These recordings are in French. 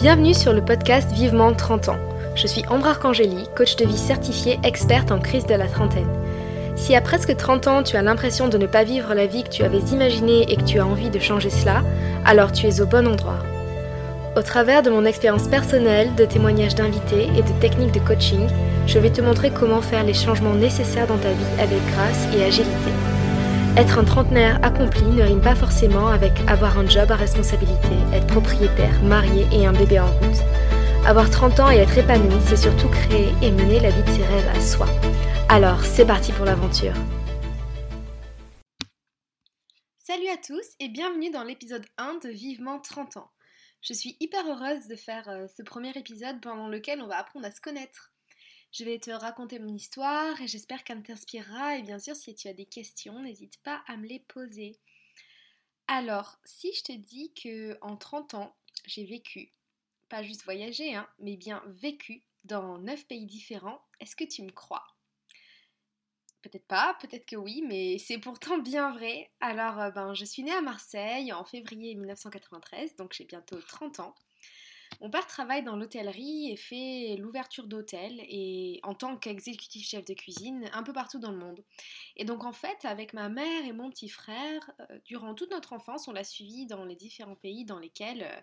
Bienvenue sur le podcast Vivement 30 ans. Je suis Ambre Arcangeli, coach de vie certifiée experte en crise de la trentaine. Si à presque 30 ans tu as l'impression de ne pas vivre la vie que tu avais imaginée et que tu as envie de changer cela, alors tu es au bon endroit. Au travers de mon expérience personnelle, de témoignages d'invités et de techniques de coaching, je vais te montrer comment faire les changements nécessaires dans ta vie avec grâce et agilité. Être un trentenaire accompli ne rime pas forcément avec avoir un job à responsabilité, être propriétaire, marié et un bébé en route. Avoir 30 ans et être épanoui, c'est surtout créer et mener la vie de ses rêves à soi. Alors, c'est parti pour l'aventure. Salut à tous et bienvenue dans l'épisode 1 de Vivement 30 ans. Je suis hyper heureuse de faire euh, ce premier épisode pendant lequel on va apprendre à se connaître. Je vais te raconter mon histoire et j'espère qu'elle t'inspirera. Et bien sûr, si tu as des questions, n'hésite pas à me les poser. Alors, si je te dis que en 30 ans, j'ai vécu, pas juste voyagé, hein, mais bien vécu dans 9 pays différents, est-ce que tu me crois? Peut-être pas, peut-être que oui, mais c'est pourtant bien vrai. Alors, euh, ben, je suis née à Marseille en février 1993, donc j'ai bientôt 30 ans. Mon père travaille dans l'hôtellerie et fait l'ouverture d'hôtels et en tant qu'exécutif chef de cuisine un peu partout dans le monde. Et donc en fait, avec ma mère et mon petit frère, euh, durant toute notre enfance, on l'a suivi dans les différents pays dans lesquels euh,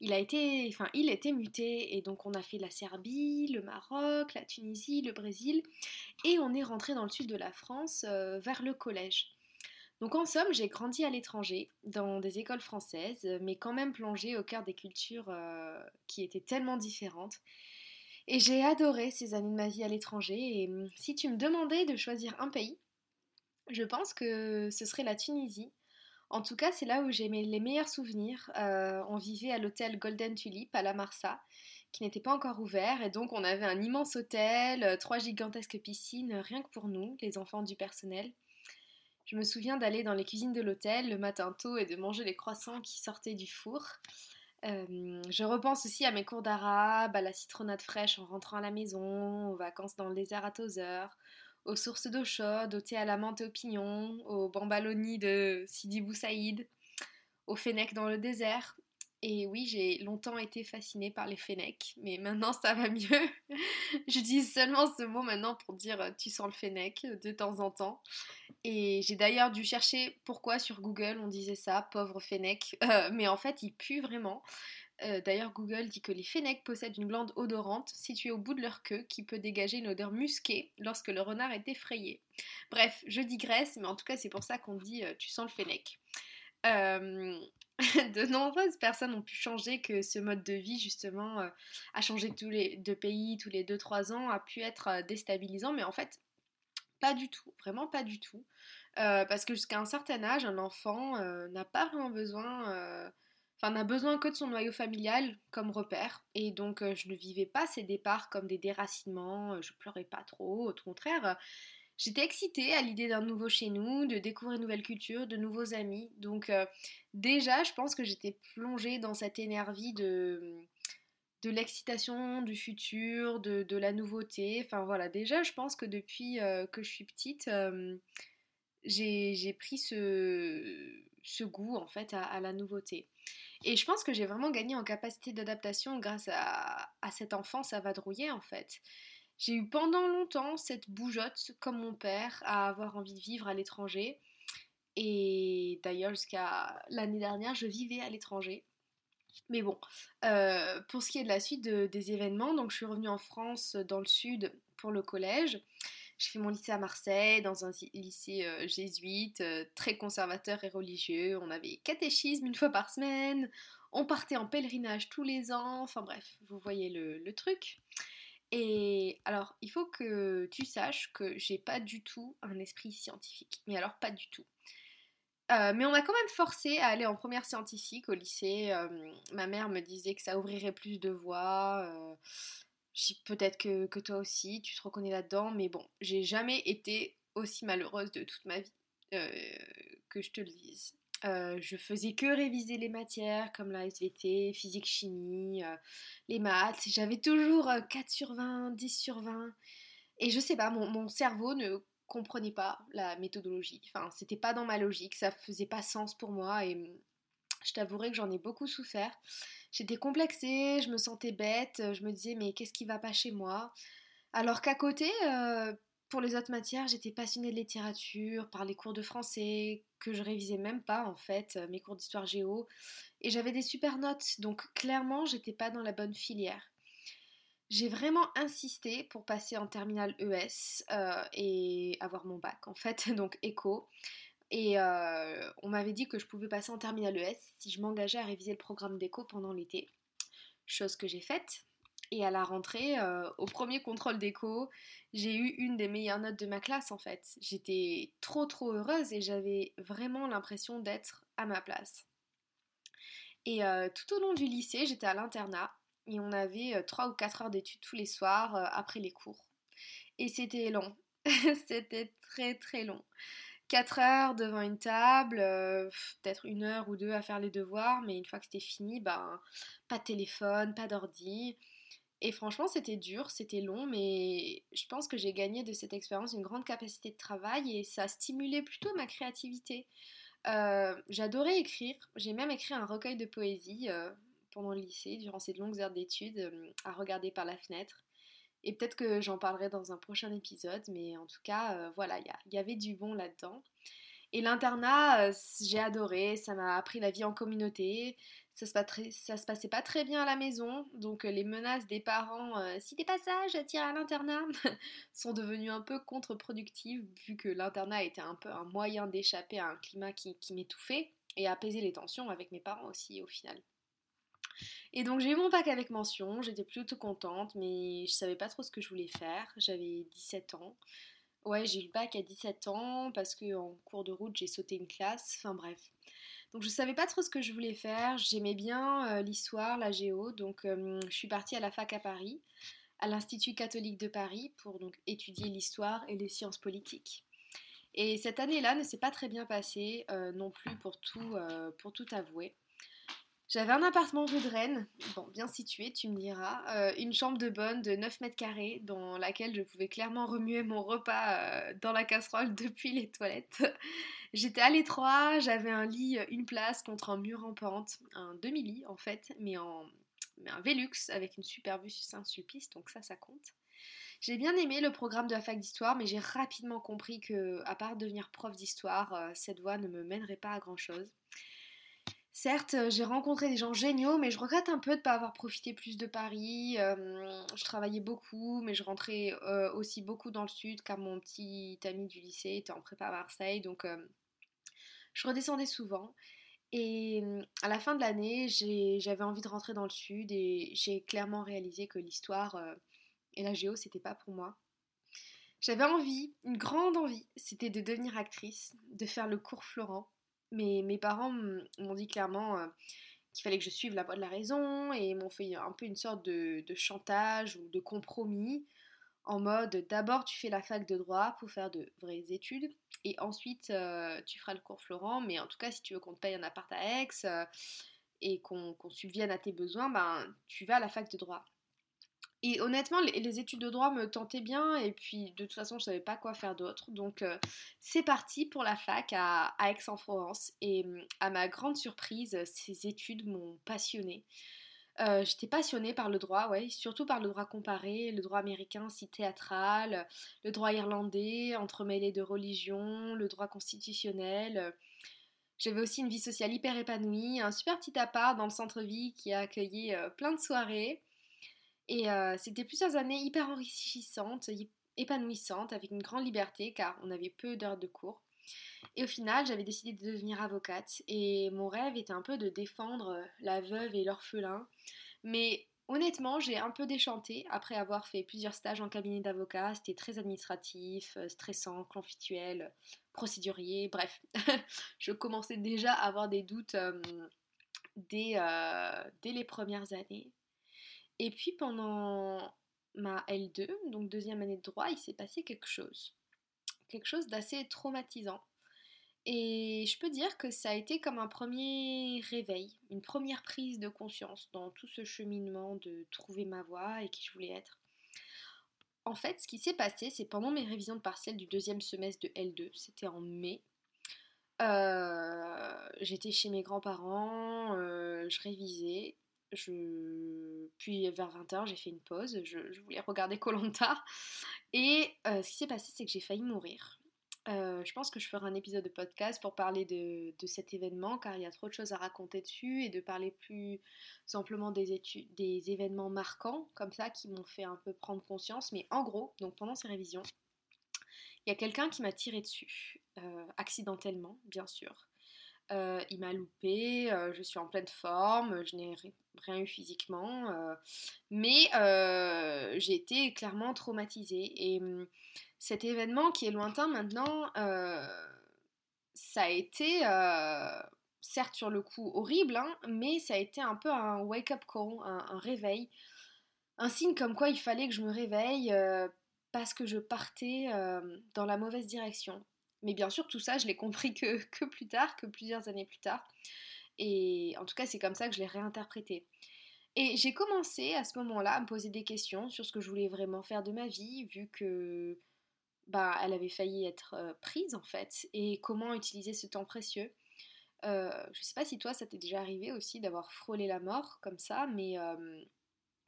il a été, enfin, il était muté. Et donc on a fait la Serbie, le Maroc, la Tunisie, le Brésil, et on est rentré dans le sud de la France euh, vers le collège. Donc en somme, j'ai grandi à l'étranger, dans des écoles françaises, mais quand même plongée au cœur des cultures euh, qui étaient tellement différentes. Et j'ai adoré ces années de ma vie à l'étranger. Et hum, si tu me demandais de choisir un pays, je pense que ce serait la Tunisie. En tout cas, c'est là où j'ai les meilleurs souvenirs. Euh, on vivait à l'hôtel Golden Tulip à La Marsa, qui n'était pas encore ouvert. Et donc, on avait un immense hôtel, trois gigantesques piscines, rien que pour nous, les enfants du personnel. Je me souviens d'aller dans les cuisines de l'hôtel le matin tôt et de manger les croissants qui sortaient du four. Euh, je repense aussi à mes cours d'arabe, à la citronnade fraîche en rentrant à la maison, aux vacances dans le désert à Tozeur, aux sources d'eau chaude, au thé à la menthe et au pignon, aux bambaloni de Sidi Bou Saïd, au fennec dans le désert, et oui, j'ai longtemps été fascinée par les fennecs, mais maintenant ça va mieux. J'utilise seulement ce mot maintenant pour dire euh, tu sens le fennec de temps en temps. Et j'ai d'ailleurs dû chercher pourquoi sur Google on disait ça, pauvre fennec. Euh, mais en fait, il pue vraiment. Euh, d'ailleurs, Google dit que les fennecs possèdent une glande odorante située au bout de leur queue qui peut dégager une odeur musquée lorsque le renard est effrayé. Bref, je digresse, mais en tout cas, c'est pour ça qu'on dit tu sens le fennec. de nombreuses personnes ont pu changer, que ce mode de vie justement euh, a changé tous les deux pays, tous les 2-3 ans, a pu être euh, déstabilisant, mais en fait pas du tout, vraiment pas du tout. Euh, parce que jusqu'à un certain âge, un enfant n'a pas vraiment besoin, enfin n'a besoin que de son noyau familial comme repère. Et donc je ne vivais pas ces départs comme des déracinements, je pleurais pas trop, au contraire. J'étais excitée à l'idée d'un nouveau chez nous, de découvrir une nouvelle culture, de nouveaux amis. Donc euh, déjà, je pense que j'étais plongée dans cette énergie de, l'excitation du futur, de, la nouveauté. Enfin voilà, déjà, je pense que depuis euh, que je suis petite, euh, j'ai pris ce, ce, goût en fait à, la nouveauté. Et je pense que j'ai vraiment gagné en capacité d'adaptation grâce à, à cette enfance à vadrouiller en fait. J'ai eu pendant longtemps cette bougeotte, comme mon père, à avoir envie de vivre à l'étranger. Et d'ailleurs, jusqu'à l'année dernière, je vivais à l'étranger. Mais bon, euh, pour ce qui est de la suite des événements, donc je suis revenue en France, dans le sud, pour le collège. J'ai fait mon lycée à Marseille, dans un lycée euh, jésuite, euh, très conservateur et religieux. On avait catéchisme une fois par semaine. On partait en pèlerinage tous les ans. Enfin bref, vous voyez le truc. Et alors, il faut que tu saches que j'ai pas du tout un esprit scientifique. Mais alors, pas du tout. Euh, mais on m'a quand même forcé à aller en première scientifique au lycée. Euh, ma mère me disait que ça ouvrirait plus de voies. Euh, peut-être que, que, toi aussi, tu te reconnais là-dedans. Mais bon, j'ai jamais été aussi malheureuse de toute ma vie que je te le dise. Euh, je faisais que réviser les matières comme la SVT, physique, chimie, euh, les maths. J'avais toujours 4 euh, sur 20, 10 sur 20. Et je sais pas, mon, cerveau ne comprenait pas la méthodologie. Enfin, c'était pas dans ma logique, ça faisait pas sens pour moi. Et Je t'avouerai que j'en ai beaucoup souffert. J'étais complexée, je me sentais bête, je me disais mais qu'est-ce qui va pas chez moi? Alors qu'à côté, pour les autres matières, j'étais passionnée de littérature, par les cours de français, que je révisais même pas en fait, euh, mes cours d'histoire géo, et j'avais des super notes, donc clairement j'étais pas dans la bonne filière. J'ai vraiment insisté pour passer en terminale ES euh, et avoir mon bac en fait, donc éco. Et euh, on m'avait dit que je pouvais passer en terminale ES si je m'engageais à réviser le programme d'éco pendant l'été. Chose que j'ai faite. Et à la rentrée, euh, au premier contrôle d'éco, j'ai eu une des meilleures notes de ma classe en fait. J'étais trop trop heureuse et j'avais vraiment l'impression d'être à ma place. Et euh, tout au long du lycée, j'étais à l'internat et on avait 3 ou 4 heures d'études tous les soirs après les cours. Et c'était long. c'était très très long. 4 heures devant une table, euh, peut-être une heure ou deux à faire les devoirs, mais une fois que c'était fini, ben, pas de téléphone, pas d'ordi. Et franchement, c'était dur, c'était long, mais je pense que j'ai gagné de cette expérience une grande capacité de travail et ça a stimulé plutôt ma créativité. Euh, j'adorais écrire, j'ai même écrit un recueil de poésie euh, pendant le lycée, durant ces longues heures d'études, à regarder par la fenêtre. Et peut-être que j'en parlerai dans un prochain épisode, mais en tout cas, euh, voilà, il y, avait du bon là-dedans. Et l'internat, euh, j'ai adoré, ça m'a appris la vie en communauté, ça se, passait pas très bien à la maison, donc euh, les menaces des parents, si t'es pas sage, tire à l'internat, sont devenues un peu contre-productives, vu que l'internat était un peu un moyen d'échapper à un climat qui m'étouffait, et apaiser les tensions avec mes parents aussi au final. Et donc j'ai eu mon bac avec mention, j'étais plutôt contente, mais je savais pas trop ce que je voulais faire. J'avais 17 ans. Ouais, j'ai eu le bac à 17 ans parce que en cours de route j'ai sauté une classe. Enfin bref. Donc je savais pas trop ce que je voulais faire. J'aimais bien euh, l'histoire, la géo, donc euh, je suis partie à la fac à Paris, à l'Institut catholique de Paris pour donc étudier l'histoire et les sciences politiques. Et cette année-là ne s'est pas très bien passée euh, non plus pour tout, pour tout avouer. J'avais un appartement rue de Rennes, bon, bien situé, tu me diras, une chambre de bonne de 9 mètres carrés dans laquelle je pouvais clairement remuer mon repas dans la casserole depuis les toilettes. J'étais à l'étroit, j'avais un lit, euh, une place contre un mur en pente, un demi-lit en fait, mais, en, mais un Velux avec une super vue sur Saint-Sulpice, donc ça, ça compte. J'ai bien aimé le programme de la fac d'histoire, mais j'ai rapidement compris que, à part devenir prof d'histoire, cette voie ne me mènerait pas à grand chose. Certes, euh, j'ai rencontré des gens géniaux, mais je regrette un peu de ne pas avoir profité plus de Paris. Euh, je travaillais beaucoup, mais je rentrais euh, aussi beaucoup dans le sud, car mon petit ami du lycée était en prépa à Marseille, donc je redescendais souvent. Et à la fin de l'année, j'avais envie de rentrer dans le sud et j'ai clairement réalisé que l'histoire et la géo, c'était pas pour moi. J'avais envie, une grande envie, c'était de devenir actrice, de faire le cours Florent mais mes parents m'ont dit clairement euh, qu'il fallait que je suive la voie de la raison et m'ont fait un peu une sorte de, chantage ou de compromis en mode d'abord tu fais la fac de droit pour faire de vraies études et ensuite euh, tu feras le cours Florent mais en tout cas si tu veux qu'on te paye un appart à Aix euh, et qu'on subvienne à tes besoins ben tu vas à la fac de droit et honnêtement, les, études de droit me tentaient bien, et puis de toute façon, je savais pas quoi faire d'autre. Donc, euh, c'est parti pour la fac à, Aix-en-Provence. Et mm, à ma grande surprise, ces études m'ont passionnée. Euh, j'étais passionnée par le droit, ouais, surtout par le droit comparé, le droit américain si théâtral, le droit irlandais, entremêlé de religion, le droit constitutionnel. J'avais aussi une vie sociale hyper épanouie, un super petit appart dans le centre-ville qui a accueilli euh, plein de soirées. Et euh, c'était plusieurs années hyper enrichissantes, épanouissantes, avec une grande liberté car on avait peu d'heures de cours. Et au final, j'avais décidé de devenir avocate et mon rêve était un peu de défendre la veuve et l'orphelin. Mais honnêtement, j'ai un peu déchanté après avoir fait plusieurs stages en cabinet d'avocat. C'était très administratif, euh, stressant, conflictuel, procédurier, bref. je commençais déjà à avoir des doutes euh, dès les premières années. Et puis pendant ma L2, donc deuxième année de droit, il s'est passé quelque chose. Quelque chose d'assez traumatisant. Et je peux dire que ça a été comme un premier réveil, une première prise de conscience dans tout ce cheminement de trouver ma voie et qui je voulais être. En fait, ce qui s'est passé, c'est pendant mes révisions de partiel du deuxième semestre de L2, c'était en mai, j'étais chez mes grands-parents, je révisais. Puis vers 20h, j'ai fait une pause. Je, voulais regarder Colanta. Et ce qui s'est passé, c'est que j'ai failli mourir. Euh, je pense que je ferai un épisode de podcast pour parler de, cet événement car il y a trop de choses à raconter dessus et de parler plus études, des événements marquants comme ça qui m'ont fait un peu prendre conscience. Mais en gros, donc pendant ces révisions, il y a quelqu'un qui m'a tiré dessus, euh, accidentellement bien sûr. Euh, il m'a loupé, je suis en pleine forme, je n'ai rien eu physiquement, mais j'ai été clairement traumatisée. Et hum, cet événement qui est lointain maintenant, euh, ça a été, euh, certes sur le coup horrible, hein, mais ça a été un peu un wake-up call, un, réveil, un signe comme quoi il fallait que je me réveille euh, parce que je partais dans la mauvaise direction. Mais bien sûr, tout ça, je l'ai compris que, que, plus tard, que plusieurs années plus tard. Et en tout cas, c'est comme ça que je l'ai réinterprété. Et j'ai commencé à ce moment-là à me poser des questions sur ce que je voulais vraiment faire de ma vie, vu que bah, elle avait failli être euh, prise en fait, et comment utiliser ce temps précieux. Euh, je sais pas si toi ça t'est déjà arrivé aussi d'avoir frôlé la mort comme ça, mais euh,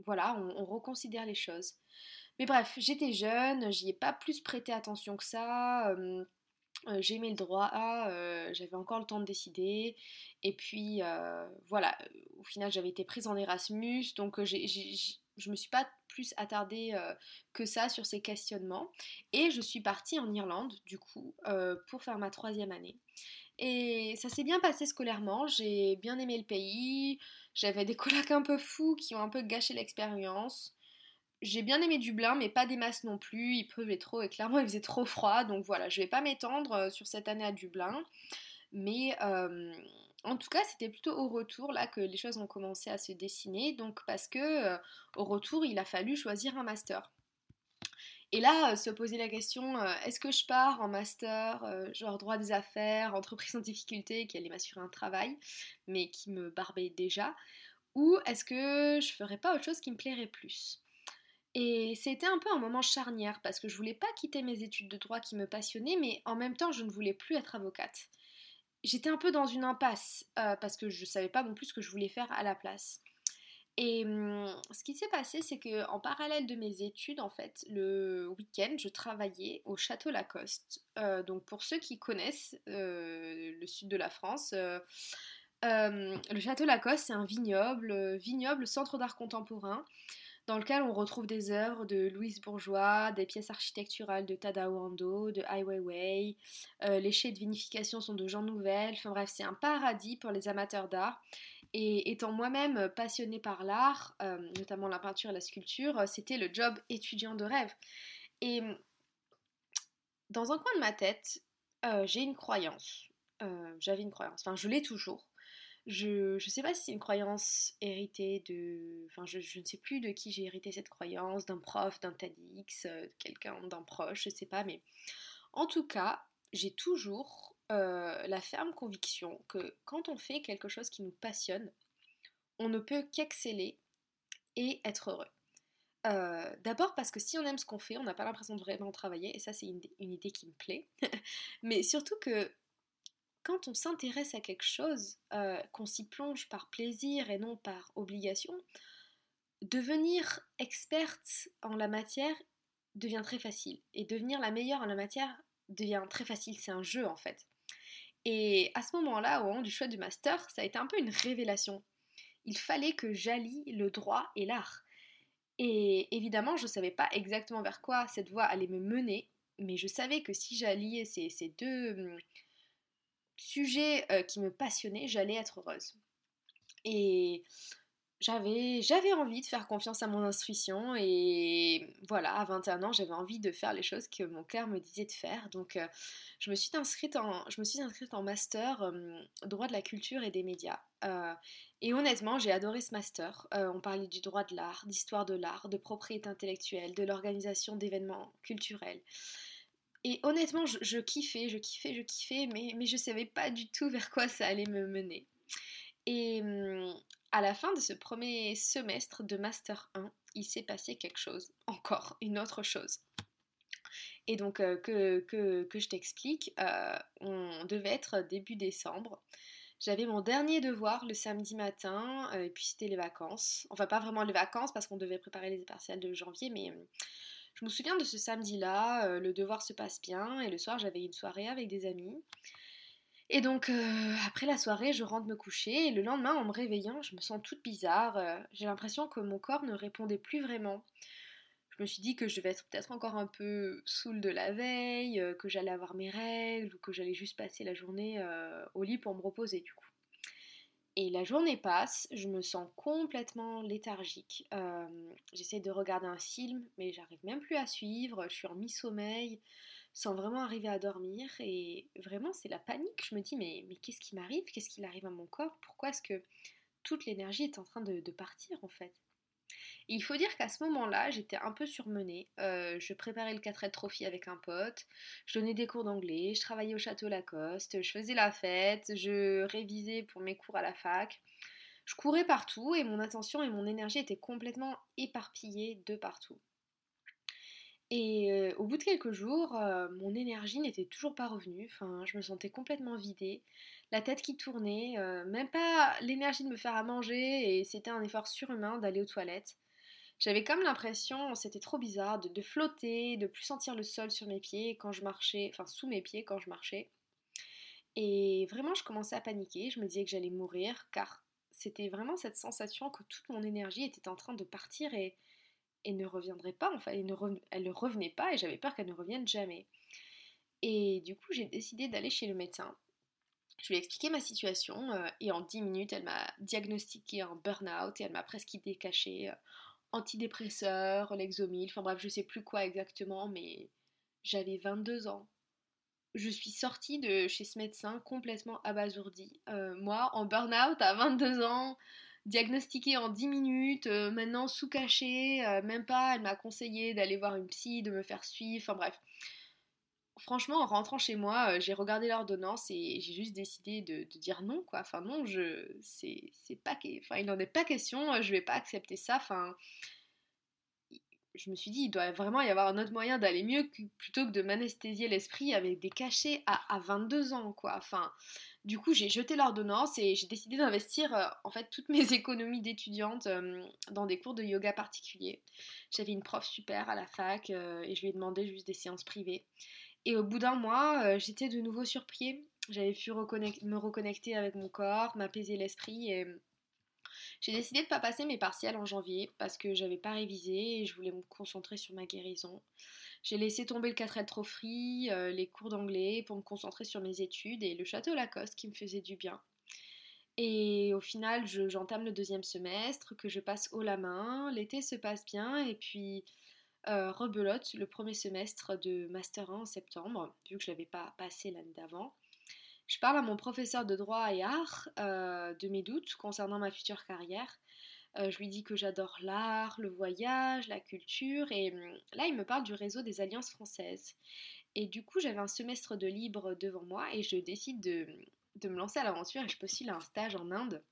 voilà, on, reconsidère les choses. Mais bref, j'étais jeune, j'y ai pas plus prêté attention que ça. J'ai aimé le droit, j'avais encore le temps de décider. Et puis voilà, au final j'avais été prise en Erasmus, donc j'ai je me suis pas plus attardée euh, que ça sur ces questionnements. Et je suis partie en Irlande, du coup, euh, pour faire ma troisième année. Et ça s'est bien passé scolairement, j'ai bien aimé le pays, j'avais des colocs un peu fous qui ont un peu gâché l'expérience. J'ai bien aimé Dublin, mais pas des masses non plus, il pleuvait trop et clairement il faisait trop froid, donc voilà, je vais pas m'étendre euh, sur cette année à Dublin. Mais en tout cas, c'était plutôt au retour là que les choses ont commencé à se dessiner. Donc parce que euh, au retour, il a fallu choisir un master. Et là, euh, se poser la question, euh, est-ce que je pars en master, genre droit des affaires, entreprise en difficulté, qui allait m'assurer un travail, mais qui me barbait déjà, ou est-ce que je ferais pas autre chose qui me plairait plus? Et c'était un peu un moment charnière parce que je voulais pas quitter mes études de droit qui me passionnaient, mais en même temps je ne voulais plus être avocate j'étais un peu dans une impasse euh, parce que je savais pas non plus ce que je voulais faire à la place. Et hum, ce qui s'est passé, c'est que en parallèle de mes études, en fait, le week-end, je travaillais au Château Lacoste. Euh, donc pour ceux qui connaissent euh, le sud de la France, le Château Lacoste, c'est un vignoble, vignoble centre d'art contemporain dans lequel on retrouve des œuvres de Louise Bourgeois, des pièces architecturales de Tadao Ando, de Ai Weiwei. Euh, les chais de vinification sont de Jean Nouvel. Enfin bref, c'est un paradis pour les amateurs d'art. Et étant moi-même passionnée par l'art, euh, notamment la peinture et la sculpture, c'était le job étudiant de rêve. Et dans un coin de ma tête, euh, j'ai une croyance. J'avais une croyance, enfin je l'ai toujours. Je ne sais pas si c'est une croyance héritée de... Enfin, je, ne sais plus de qui j'ai hérité cette croyance, d'un prof, d'un TEDx, euh, quelqu'un, d'un proche, je sais pas, mais en tout cas, j'ai toujours euh, la ferme conviction que quand on fait quelque chose qui nous passionne, on ne peut qu'exceller et être heureux. Euh, d'abord parce que si on aime ce qu'on fait, on n'a pas l'impression de vraiment travailler, et ça c'est une, idée qui me plaît. Mais surtout que quand on s'intéresse à quelque chose, euh, qu'on s'y plonge par plaisir et non par obligation, devenir experte en la matière devient très facile. Et devenir la meilleure en la matière devient très facile. C'est un jeu en fait. Et à ce moment-là, au moment du choix du master, ça a été un peu une révélation. Il fallait que j'allie le droit et l'art. Et évidemment, je ne savais pas exactement vers quoi cette voie allait me mener, mais je savais que si j'alliais ces, deux hum, sujet euh, qui me passionnait, j'allais être heureuse. Et j'avais, j'avais envie de faire confiance à mon intuition et voilà, à 21 ans, j'avais envie de faire les choses que mon cœur me disait de faire. Donc euh, je, me suis inscrite en, je me suis inscrite en master euh, droit de la culture et des médias. et honnêtement, j'ai adoré ce master. on parlait du droit de l'art, d'histoire de l'art, de propriété intellectuelle, de l'organisation d'événements culturels. Et honnêtement, je, kiffais, je kiffais, je kiffais, mais, mais je savais pas du tout vers quoi ça allait me mener. Et hum, à la fin de ce premier semestre de Master 1, il s'est passé quelque chose, encore une autre chose. Et donc, que, que, que, je t'explique, on devait être début décembre. J'avais mon dernier devoir le samedi matin, et puis c'était les vacances. Enfin, pas vraiment les vacances, parce qu'on devait préparer les partiels de janvier, mais je me souviens de ce samedi-là, le devoir se passe bien, et le soir, j'avais une soirée avec des amis. Et donc, euh, après la soirée, je rentre me coucher et le lendemain, en me réveillant, je me sens toute bizarre. Euh, j'ai l'impression que mon corps ne répondait plus vraiment. Je me suis dit que je devais être peut-être encore un peu saoule de la veille, euh, que j'allais avoir mes règles ou que j'allais juste passer la journée au lit pour me reposer du coup. Et la journée passe, je me sens complètement léthargique. J'essaie de regarder un film, mais j'arrive même plus à suivre. Je suis en mi-sommeil sans vraiment arriver à dormir. Et vraiment, c'est la panique. Je me dis, mais, mais qu'est-ce qui m'arrive? Qu'est-ce qui arrive à mon corps? Pourquoi est-ce que toute l'énergie est en train de, partir en fait? Il faut dire qu'à ce moment-là, j'étais un peu surmenée. Euh, je préparais le 4 Trophy avec un pote, je donnais des cours d'anglais, je travaillais au château Lacoste, je faisais la fête, je révisais pour mes cours à la fac. Je courais partout et mon attention et mon énergie étaient complètement éparpillées de partout. Et euh, au bout de quelques jours, euh, mon énergie n'était toujours pas revenue. Enfin, je me sentais complètement vidée, la tête qui tournait, même pas l'énergie de me faire à manger, et c'était un effort surhumain d'aller aux toilettes. J'avais comme l'impression, c'était trop bizarre, de, flotter, de plus sentir le sol sur mes pieds quand je marchais, enfin sous mes pieds quand je marchais. Et vraiment, je commençais à paniquer. Je me disais que j'allais mourir, car c'était vraiment cette sensation que toute mon énergie était en train de partir et ne reviendrait pas, enfin elle ne, revenait pas et j'avais peur qu'elle ne revienne jamais. Et du coup j'ai décidé d'aller chez le médecin. Je lui ai expliqué ma situation euh, et en 10 minutes elle m'a diagnostiqué un burn-out et elle m'a prescrit caché euh, antidépresseurs, l'exomil, enfin bref je sais plus quoi exactement mais j'avais 22 ans. Je suis sortie de chez ce médecin complètement abasourdie. Euh, moi en burn-out à 22 ans, diagnostiquée en 10 minutes, euh, maintenant sous cachet, euh, même pas, elle m'a conseillé d'aller voir une psy, de me faire suivre, enfin bref. Franchement, en rentrant chez moi, euh, j'ai regardé l'ordonnance et j'ai juste décidé de, dire non, quoi. Enfin non, je, c'est, pas, enfin il n'en est pas question, je vais pas accepter ça, enfin je me suis dit, il doit vraiment y avoir un autre moyen d'aller mieux plutôt que de m'anesthésier l'esprit avec des cachets à, à, 22 ans, quoi. Enfin, du coup, j'ai jeté l'ordonnance et j'ai décidé d'investir euh, en fait toutes mes économies d'étudiante euh, dans des cours de yoga particuliers. J'avais une prof super à la fac euh, et je lui ai demandé juste des séances privées. Et au bout d'un mois, j'étais de nouveau sur pied. J'avais pu me reconnecter avec mon corps, m'apaiser l'esprit et j'ai décidé de ne pas passer mes partiels en janvier parce que j'avais pas révisé et je voulais me concentrer sur ma guérison. J'ai laissé tomber le 4 trop free, euh, les cours d'anglais pour me concentrer sur mes études et le château Lacoste qui me faisait du bien. Et au final, j'entame le deuxième semestre, que je passe haut la main, l'été se passe bien et puis euh, rebelote le premier semestre de Master 1 en septembre, vu que je ne l'avais pas passé l'année d'avant. Je parle à mon professeur de droit et art euh, de mes doutes concernant ma future carrière euh, je lui dis que j'adore l'art, le voyage, la culture, et hum, là il me parle du réseau des alliances françaises. Et du coup j'avais un semestre de libre devant moi et je décide de, me lancer à l'aventure et je postule à un stage en Inde.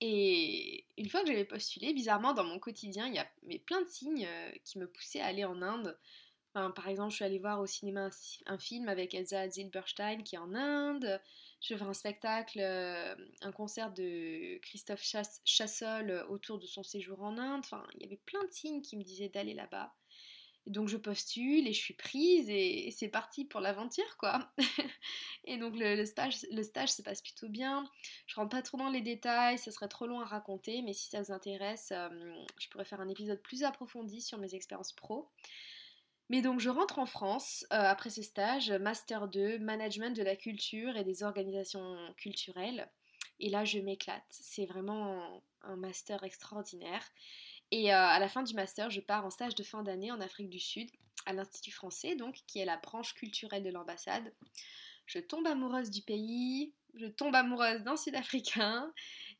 Et une fois que j'avais postulé, bizarrement dans mon quotidien, il y avait plein de signes euh, qui me poussaient à aller en Inde par exemple, je suis allée voir au cinéma un, film avec Elsa Zilberstein qui est en Inde. Je vais voir un spectacle, euh, un concert de Christophe Chassol euh, autour de son séjour en Inde. Enfin, il y avait plein de signes qui me disaient d'aller là-bas. Donc je postule et je suis prise et, c'est parti pour l'aventure quoi. et donc le, stage, le stage se passe plutôt bien. Je rentre pas trop dans les détails, ça serait trop long à raconter, mais si ça vous intéresse, euh, je pourrais faire un épisode plus approfondi sur mes expériences pro. Mais donc je rentre en France euh, après ce stage, Master 2, Management de la culture et des organisations culturelles. Et là je m'éclate, c'est vraiment un master extraordinaire. Et euh, à la fin du master, je pars en stage de fin d'année en Afrique du Sud, à l'Institut français, donc, qui est la branche culturelle de l'ambassade. Je tombe amoureuse du pays, je tombe amoureuse d'un Sud-Africain,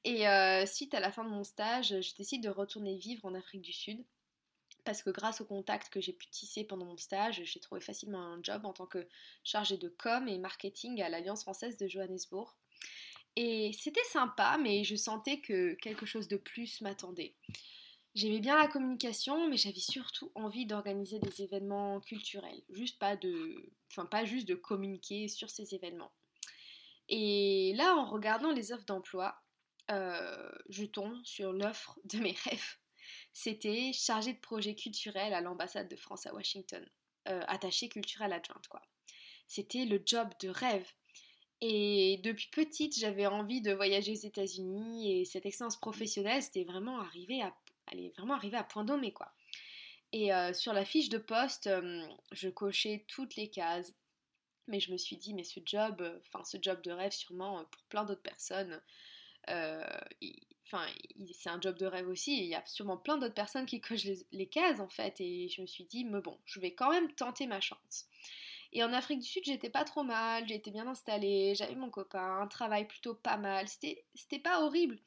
et euh, suite à la fin de mon stage, je décide de retourner vivre en Afrique du Sud parce que grâce aux contacts que j'ai pu tisser pendant mon stage, j'ai trouvé facilement un job en tant que chargée de com et marketing à l'Alliance française de Johannesburg. Et c'était sympa, mais je sentais que quelque chose de plus m'attendait. J'aimais bien la communication, mais j'avais surtout envie d'organiser des événements culturels, juste pas de, enfin pas juste de communiquer sur ces événements. Et là, en regardant les offres d'emploi, euh, je tombe sur l'offre de mes rêves. C'était chargé de projet culturel à l'ambassade de France à Washington, euh, attaché culturel adjointe quoi. C'était le job de rêve. Et depuis petite, j'avais envie de voyager aux États-Unis et cette expérience professionnelle, c'était vraiment arrivé à, elle est vraiment arrivée à point nommé quoi. Et euh, sur la fiche de poste, je cochais toutes les cases. Mais je me suis dit, mais ce job, enfin ce job de rêve sûrement pour plein d'autres personnes, euh, enfin, c'est un job de rêve aussi. il y a sûrement plein d'autres personnes qui cochent les, cases en fait. Et je me suis dit, mais bon, je vais quand même tenter ma chance. Et en Afrique du Sud, j'étais pas trop mal, j'étais bien installée, j'avais mon copain, un travail plutôt pas mal. C'était pas horrible.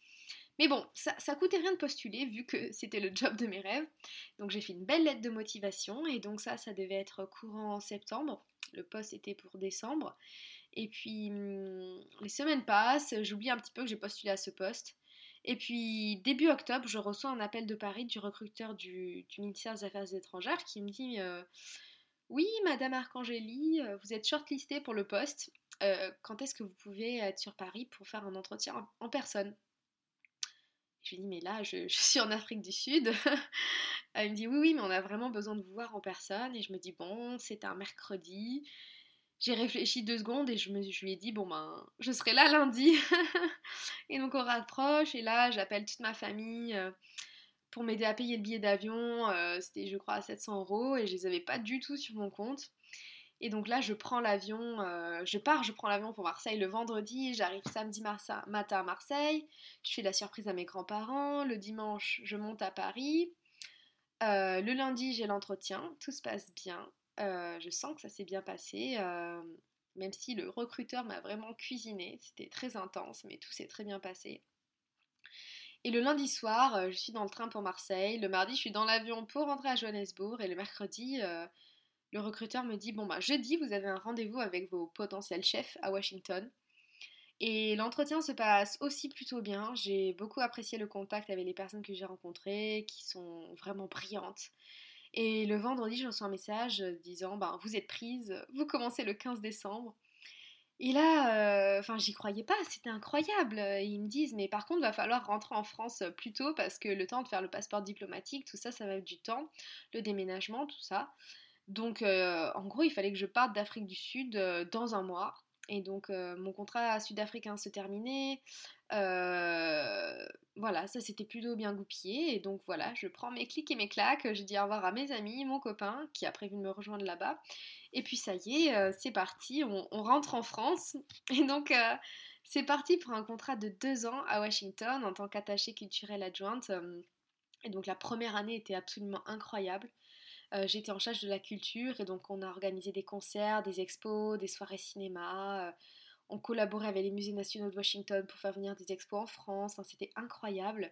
Mais bon, ça, coûtait rien de postuler vu que c'était le job de mes rêves. Donc j'ai fait une belle lettre de motivation et donc ça, ça devait être courant en septembre. Le poste était pour décembre. Et puis hum, les semaines passent, j'oublie un petit peu que j'ai postulé à ce poste. Et puis début octobre, je reçois un appel de Paris du recruteur du, ministère des Affaires étrangères qui me dit euh, Oui, Madame Arcangeli, euh, vous êtes shortlistée pour le poste. Euh, quand est-ce que vous pouvez être sur Paris pour faire un entretien en, personne? Je lui dis Mais là, je, suis en Afrique du Sud. Elle me dit Oui, oui, mais on a vraiment besoin de vous voir en personne. Et je me dis Bon, c'est un mercredi. J'ai réfléchi deux secondes et je, lui ai dit, bon ben, je serai là lundi. et donc on rapproche et là j'appelle toute ma famille euh, pour m'aider à payer le billet d'avion. Euh, c'était je crois à 700 euros et je les avais pas du tout sur mon compte. Et donc là je prends l'avion, euh, je pars, je prends l'avion pour Marseille le vendredi, j'arrive samedi matin à Marseille, je fais la surprise à mes grands-parents, le dimanche je monte à Paris. le lundi j'ai l'entretien, tout se passe bien. Euh, je sens que ça s'est bien passé, euh, même si le recruteur m'a vraiment cuisiné. C'était très intense, mais tout s'est très bien passé. Et le lundi soir, euh, je suis dans le train pour Marseille. Le mardi, je suis dans l'avion pour rentrer à Johannesburg. Et le mercredi, le recruteur me dit Bon, bah, jeudi, vous avez un rendez-vous avec vos potentiels chefs à Washington. Et l'entretien se passe aussi plutôt bien. J'ai beaucoup apprécié le contact avec les personnes que j'ai rencontrées, qui sont vraiment brillantes. Et le vendredi, je reçois un message disant ben, Vous êtes prise, vous commencez le 15 décembre. Et là, euh, enfin, j'y croyais pas, c'était incroyable. ils me disent Mais par contre, va falloir rentrer en France plus tôt parce que le temps de faire le passeport diplomatique, tout ça, ça va être du temps. Le déménagement, tout ça. Donc, euh, en gros, il fallait que je parte d'Afrique du Sud euh, dans un mois. Et donc, mon contrat sud-africain se terminait. Euh, voilà, ça c'était plutôt bien goupillé. Et donc voilà, je prends mes clics et mes claques. Je dis au revoir à mes amis, mon copain qui a prévu de me rejoindre là-bas. Et puis ça y est, euh, c'est parti, on, rentre en France. Et donc euh, c'est parti pour un contrat de deux ans à Washington en tant qu'attachée culturelle adjointe. Et donc la première année était absolument incroyable. J'étais en charge de la culture et donc on a organisé des concerts, des expos, des soirées cinéma on collaborait avec les musées nationaux de Washington pour faire venir des expos en France. C'était incroyable.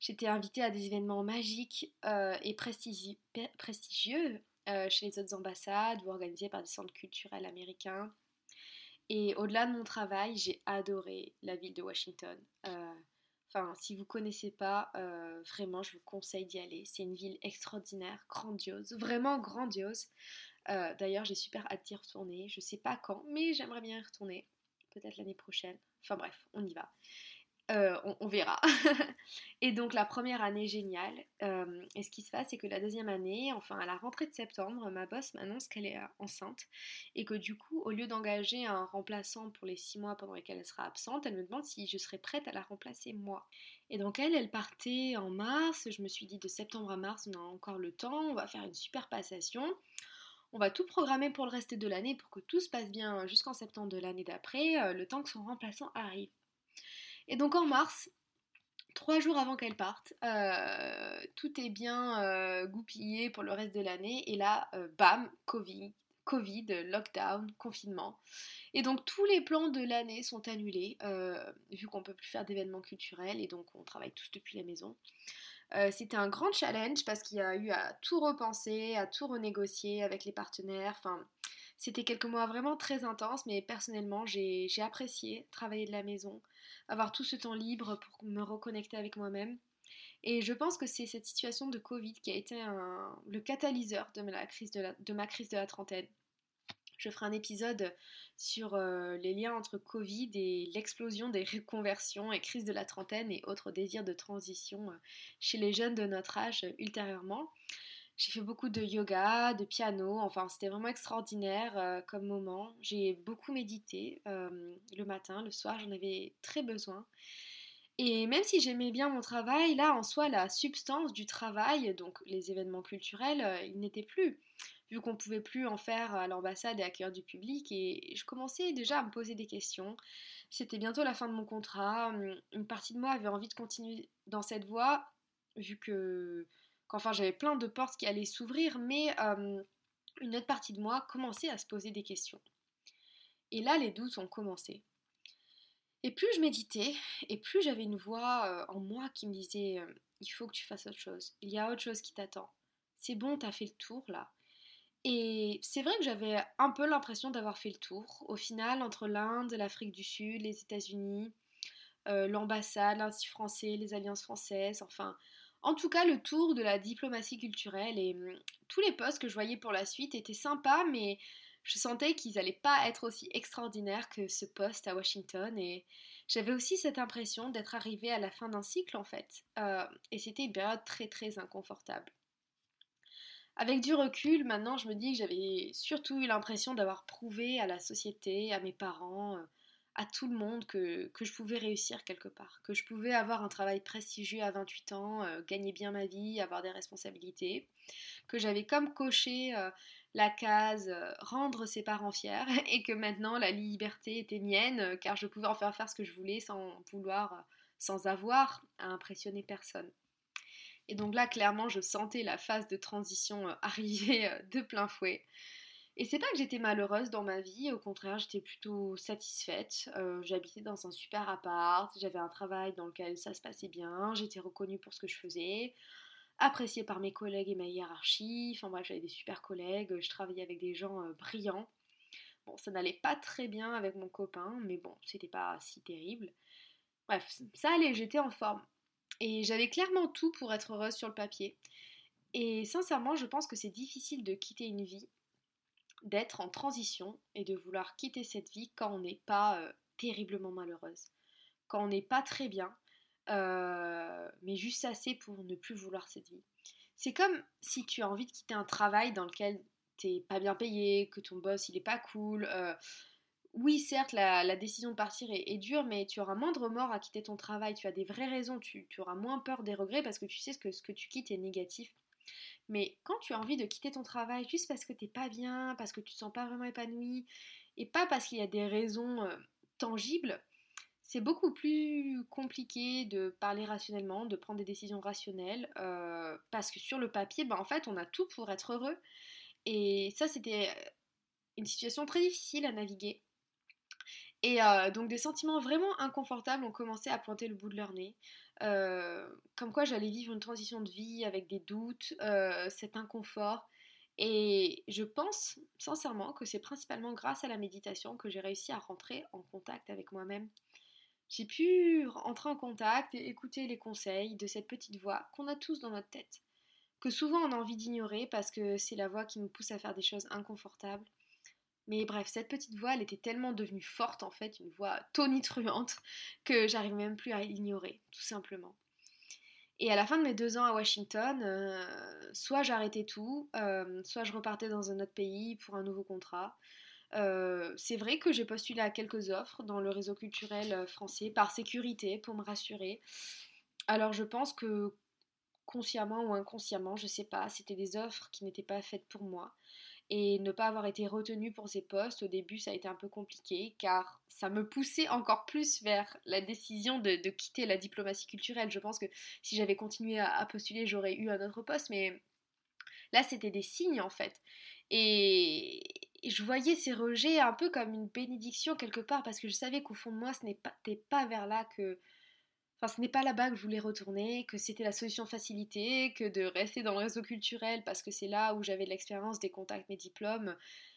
J'étais invitée à des événements magiques euh, et prestigieux euh, chez les autres ambassades ou organisés par des centres culturels américains. Et au-delà de mon travail, j'ai adoré la ville de Washington. Euh, enfin, si vous ne connaissez pas, vraiment, je vous conseille d'y aller. C'est une ville extraordinaire, grandiose, vraiment grandiose. D'ailleurs, j'ai super hâte d'y retourner. Je ne sais pas quand, mais j'aimerais bien y retourner peut-être l'année prochaine. Enfin bref, on y va. Euh, on, verra. et donc la première année géniale. Euh, et ce qui se passe, c'est que la deuxième année, enfin à la rentrée de septembre, ma boss m'annonce qu'elle est euh, enceinte et que du coup, au lieu d'engager un remplaçant pour les six mois pendant lesquels elle sera absente, elle me demande si je serais prête à la remplacer moi. Et donc elle, elle partait en mars. Je me suis dit de septembre à mars, on a encore le temps, on va faire une super passation. On va tout programmer pour le reste de l'année pour que tout se passe bien jusqu'en septembre de l'année d'après, le temps que son remplaçant arrive. Et donc en mars, trois jours avant qu'elle parte, euh, tout est bien euh, goupillé pour le reste de l'année. Et là, bam, Covid, Covid, lockdown, confinement. Et donc tous les plans de l'année sont annulés, vu qu'on ne peut plus faire d'événements culturels et donc on travaille tous depuis la maison. Euh, c'était un grand challenge parce qu'il y a eu à tout repenser, à tout renégocier avec les partenaires. Enfin, c'était quelques mois vraiment très intenses, mais personnellement, j'ai apprécié travailler de la maison, avoir tout ce temps libre pour me reconnecter avec moi-même. Et je pense que c'est cette situation de Covid qui a été le catalyseur de ma, crise de, la trentaine. Je ferai un épisode sur euh, les liens entre Covid et l'explosion des reconversions et crise de la trentaine et autres désirs de transition euh, chez les jeunes de notre âge ultérieurement. J'ai fait beaucoup de yoga, de piano, enfin c'était vraiment extraordinaire comme moment. J'ai beaucoup médité le matin, le soir, j'en avais très besoin. Et même si j'aimais bien mon travail, là en soi, la substance du travail, donc les événements culturels, euh, il n'était plus, vu qu'on ne pouvait plus en faire à l'ambassade et accueillir du public. Et je commençais déjà à me poser des questions. C'était bientôt la fin de mon contrat. Hum, une partie de moi avait envie de continuer dans cette voie, vu que, qu'enfin j'avais plein de portes qui allaient s'ouvrir, mais hum, une autre partie de moi commençait à se poser des questions. Et là, les doutes ont commencé. Et plus je méditais, et plus j'avais une voix euh, en moi qui me disait euh, il faut que tu fasses autre chose, il y a autre chose qui t'attend. C'est bon, t'as fait le tour là. Et c'est vrai que j'avais un peu l'impression d'avoir fait le tour. Au final, entre l'Inde, l'Afrique du Sud, les États-Unis, euh, l'ambassade, l'Institut français, les alliances françaises, enfin, en tout cas, le tour de la diplomatie culturelle et hum, tous les postes que je voyais pour la suite étaient sympas, mais je sentais qu'ils n'allaient pas être aussi extraordinaires que ce poste à Washington et j'avais aussi cette impression d'être arrivée à la fin d'un cycle en fait. Euh, et c'était une période très très inconfortable. Avec du recul, maintenant je me dis que j'avais surtout eu l'impression d'avoir prouvé à la société, à mes parents, euh, à tout le monde que, je pouvais réussir quelque part, que je pouvais avoir un travail prestigieux à 28 ans, euh, gagner bien ma vie, avoir des responsabilités, que j'avais comme coché la case euh, rendre ses parents fiers et que maintenant la liberté était mienne euh, car je pouvais en faire faire ce que je voulais sans vouloir, euh, sans avoir à impressionner personne. Et donc là, clairement, je sentais la phase de transition arriver de plein fouet. Et c'est pas que j'étais malheureuse dans ma vie, au contraire, j'étais plutôt satisfaite. J'habitais dans un super appart, j'avais un travail dans lequel ça se passait bien, j'étais reconnue pour ce que je faisais appréciée par mes collègues et ma hiérarchie. Enfin bref, j'avais des super collègues, je travaillais avec des gens euh, brillants. Bon, ça n'allait pas très bien avec mon copain, mais bon, c'était pas si terrible. Bref, ça allait, j'étais en forme. Et j'avais clairement tout pour être heureuse sur le papier. Et sincèrement, je pense que c'est difficile de quitter une vie, d'être en transition et de vouloir quitter cette vie quand on n'est pas euh, terriblement malheureuse, quand on n'est pas très bien, euh, mais juste assez pour ne plus vouloir cette vie. C'est comme si tu as envie de quitter un travail dans lequel t'es pas bien payé, que ton boss il est pas cool. Euh, oui, certes, la, décision de partir est, dure, mais tu auras moins de remords à quitter ton travail. Tu as des vraies raisons, tu, auras moins peur des regrets parce que tu sais que ce que tu quittes est négatif. Mais quand tu as envie de quitter ton travail juste parce que t'es pas bien, parce que tu te sens pas vraiment épanoui, et pas parce qu'il y a des raisons euh, tangibles, c'est beaucoup plus compliqué de parler rationnellement, de prendre des décisions rationnelles, euh, parce que sur le papier, ben, en fait, on a tout pour être heureux. Et ça, c'était euh, une situation très difficile à naviguer. Et donc des sentiments vraiment inconfortables ont commencé à pointer le bout de leur nez. Comme quoi j'allais vivre une transition de vie avec des doutes, cet inconfort. Et je pense sincèrement que c'est principalement grâce à la méditation que j'ai réussi à rentrer en contact avec moi-même j'ai pu entrer en contact et écouter les conseils de cette petite voix qu'on a tous dans notre tête, que souvent on a envie d'ignorer parce que c'est la voix qui nous pousse à faire des choses inconfortables. Mais bref, cette petite voix, elle était tellement devenue forte en fait, une voix tonitruante, que j'arrive même plus à l'ignorer, tout simplement. Et à la fin de mes deux ans à Washington, euh, soit j'arrêtais tout, euh, soit je repartais dans un autre pays pour un nouveau contrat, euh, c'est vrai que j'ai postulé à quelques offres dans le réseau culturel français par sécurité pour me rassurer. Alors je pense que consciemment ou inconsciemment, je sais pas, c'était des offres qui n'étaient pas faites pour moi. Et ne pas avoir été retenue pour ces postes, au début, ça a été un peu compliqué car ça me poussait encore plus vers la décision de, quitter la diplomatie culturelle. Je pense que si j'avais continué à postuler, j'aurais eu un autre poste, mais là, c'était des signes en fait. Et, je voyais ces rejets un peu comme une bénédiction quelque part parce que je savais qu'au fond de moi, ce pas, pas vers là que. Enfin, ce n'est pas là-bas que je voulais retourner, que c'était la solution facilitée, que de rester dans le réseau culturel parce que c'est là où j'avais de l'expérience, des contacts, mes diplômes.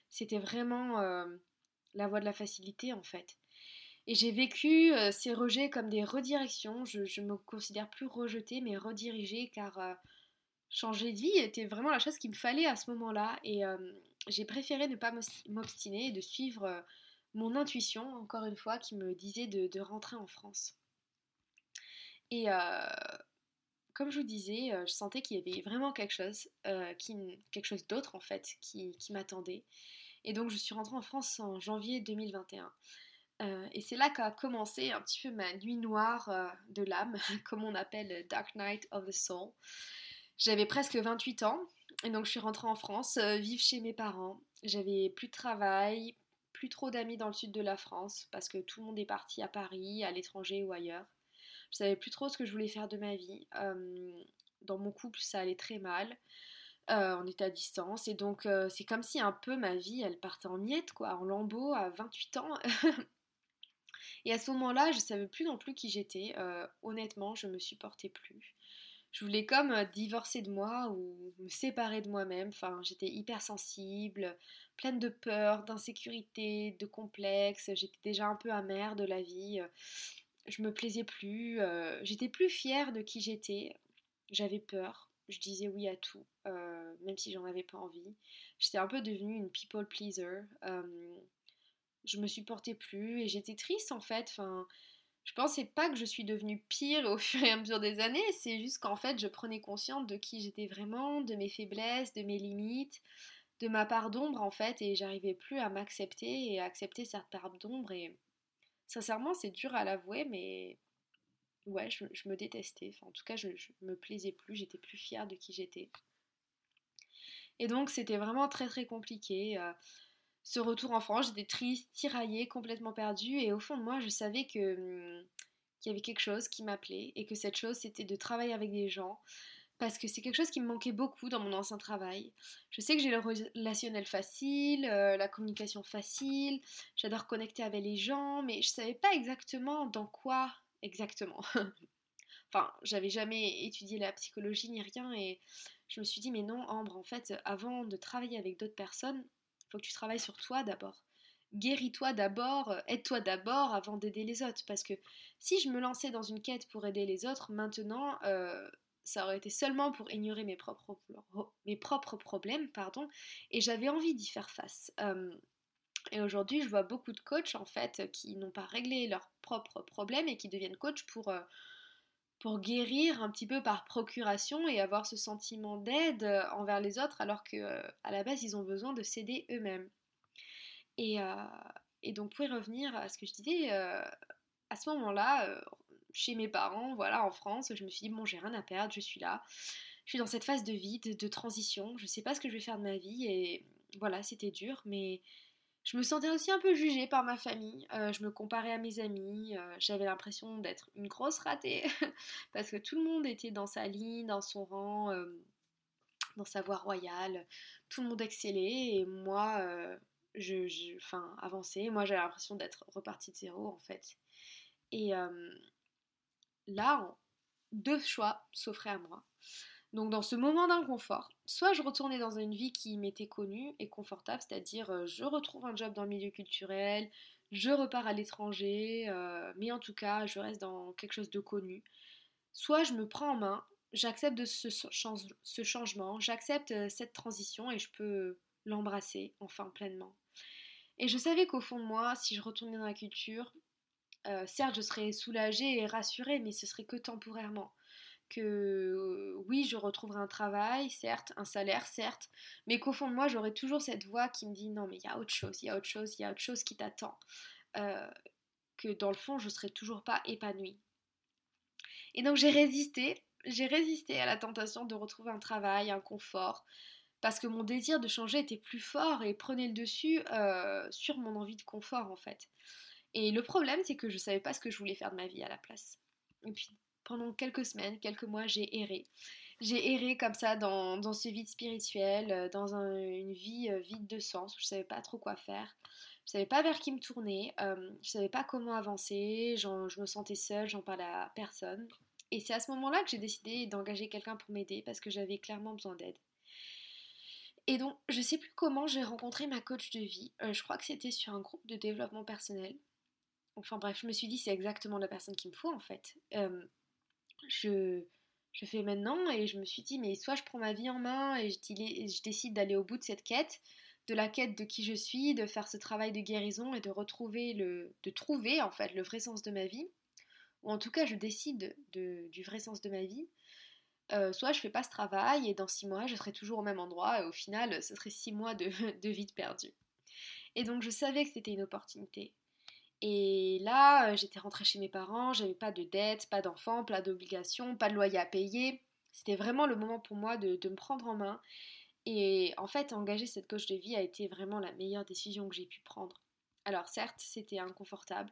C'était vraiment euh, la voie de la facilité en fait. Et j'ai vécu ces rejets comme des redirections. Je ne me considère plus rejetée, mais redirigée, car changer de vie était vraiment la chose qu'il me fallait à ce moment-là. Et j'ai préféré ne pas m'obstiner et de suivre mon intuition, encore une fois, qui me disait de, rentrer en France. Et comme je vous disais, je sentais qu'il y avait vraiment quelque chose, quelque chose d'autre en fait, qui m'attendait. Et donc je suis rentrée en France en janvier 2021. Euh, et c'est là qu'a commencé un petit peu ma nuit noire euh, de l'âme, comme on appelle Dark Night of the Soul. J'avais presque 28 ans, et donc je suis rentrée en France, euh, vivre chez mes parents. J'avais plus de travail, plus trop d'amis dans le sud de la France, parce que tout le monde est parti à Paris, à l'étranger ou ailleurs. Je savais plus trop ce que je voulais faire de ma vie. dans mon couple, ça allait très mal. on était à distance et donc c'est comme si un peu ma vie elle partait en miettes quoi, en lambeaux à 28 ans. Et à ce moment-là, je savais plus non plus qui j'étais. Euh, honnêtement, je me supportais plus. Je voulais comme euh, divorcer de moi ou me séparer de moi-même. Enfin, j'étais hypersensible, pleine de peur, d'insécurité, de complexes. J'étais déjà un peu amère de la vie. Je me plaisais plus. Euh, j'étais plus fière de qui j'étais. J'avais peur. Je disais oui à tout, même si j'en avais pas envie. J'étais un peu devenue une people pleaser je me supportais plus et j'étais triste en fait. Enfin, je pensais pas que je suis devenue pire au fur et à mesure des années, c'est juste qu'en fait je prenais conscience de qui j'étais vraiment, de mes faiblesses, de mes limites, de ma part d'ombre en fait, et j'arrivais plus à m'accepter et à accepter cette part d'ombre. Et sincèrement, c'est dur à l'avouer, mais ouais, je, me détestais. En tout cas, je, je me plaisais plus, j'étais plus fière de qui j'étais. Et donc, c'était vraiment très très compliqué. Euh, ce retour en France, j'étais triste, tiraillée, complètement perdue, et au fond de moi, je savais que hum, qu'il y avait quelque chose qui m'appelait, et que cette chose, c'était de travailler avec des gens, parce que c'est quelque chose qui me manquait beaucoup dans mon ancien travail. Je sais que j'ai le relationnel facile, euh, la communication facile, j'adore connecter avec les gens, mais je savais pas exactement dans quoi exactement. enfin, j'avais jamais étudié la psychologie ni rien, et je me suis dit, mais non, Ambre, en fait, avant de travailler avec d'autres personnes, faut que tu travailles sur toi d'abord. Guéris-toi d'abord, aide-toi d'abord avant d'aider les autres. Parce que si je me lançais dans une quête pour aider les autres, maintenant, euh, ça aurait été seulement pour ignorer mes propres, mes propres problèmes, pardon, et j'avais envie d'y faire face. Euh, et aujourd'hui, je vois beaucoup de coachs en fait qui n'ont pas réglé leurs propres problèmes et qui deviennent coachs pour pour guérir un petit peu par procuration et avoir ce sentiment d'aide euh, envers les autres alors que euh, à la base ils ont besoin de s'aider eux-mêmes. Et, euh, et, donc pour y revenir à ce que je disais, à ce moment-là, chez mes parents, voilà, en France, je me suis dit bon j'ai rien à perdre, je suis là, je suis dans cette phase de vie, de, transition, je sais pas ce que je vais faire de ma vie et voilà c'était dur mais je me sentais aussi un peu jugée par ma famille. Euh, je me comparais à mes amis. Euh, j'avais l'impression d'être une grosse ratée parce que tout le monde était dans sa ligne, dans son rang, euh, dans sa voie royale. Tout le monde excellait et moi, je, je, enfin, avançais. Moi, j'avais l'impression d'être repartie de zéro en fait. Et là, deux choix s'offraient à moi. Donc dans ce moment d'inconfort, soit je retournais dans une vie qui m'était connue et confortable, c'est-à-dire euh, je retrouve un job dans le milieu culturel, je repars à l'étranger, euh, mais en tout cas je reste dans quelque chose de connu. Soit je me prends en main, j'accepte ce, changement, j'accepte euh, cette transition et je peux l'embrasser enfin pleinement. Et je savais qu'au fond de moi, si je retournais dans la culture, certes je serais soulagée et rassurée, mais ce serait que temporairement que euh, oui, je retrouverai un travail, certes, un salaire, certes, mais qu'au fond de moi, j'aurai toujours cette voix qui me dit non, mais il y a autre chose, il y a autre chose, il y a autre chose qui t'attend. Euh, que dans le fond, je serai toujours pas épanouie. Et donc j'ai résisté, j'ai résisté à la tentation de retrouver un travail, un confort, parce que mon désir de changer était plus fort et prenait le dessus euh, sur mon envie de confort en fait. Et le problème, c'est que je savais pas ce que je voulais faire de ma vie à la place. Et puis pendant quelques semaines, quelques mois, j'ai erré. J'ai erré comme ça dans, dans ce vide spirituel, euh, dans une vie euh, vide de sens, où je savais pas trop quoi faire. Je savais pas vers qui me tourner, euh, je savais pas comment avancer, je me sentais seule, j'en parlais à personne. Et c'est à ce moment-là que j'ai décidé d'engager quelqu'un pour m'aider parce que j'avais clairement besoin d'aide. Et donc, je sais plus comment j'ai rencontré ma coach de vie. je crois que c'était sur un groupe de développement personnel. Enfin bref, je me suis dit c'est exactement la personne qu'il me faut en fait. je, je fais maintenant et je me suis dit mais soit je prends ma vie en main et je, je décide d'aller au bout de cette quête, de la quête de qui je suis, de faire ce travail de guérison et de retrouver le, de trouver en fait le vrai sens de ma vie, ou en tout cas je décide de, du vrai sens de ma vie. Euh, soit je fais pas ce travail et dans six mois je serai toujours au même endroit et au final ce serait six mois de, de vie perdue. Et donc je savais que c'était une opportunité. Et là, euh, j'étais rentrée chez mes parents, j'avais pas de dettes, pas d'enfants, pas d'obligations, pas de loyer à payer. C'était vraiment le moment pour moi de, me prendre en main. Et en fait, engager cette coach de vie a été vraiment la meilleure décision que j'ai pu prendre. Alors certes, c'était inconfortable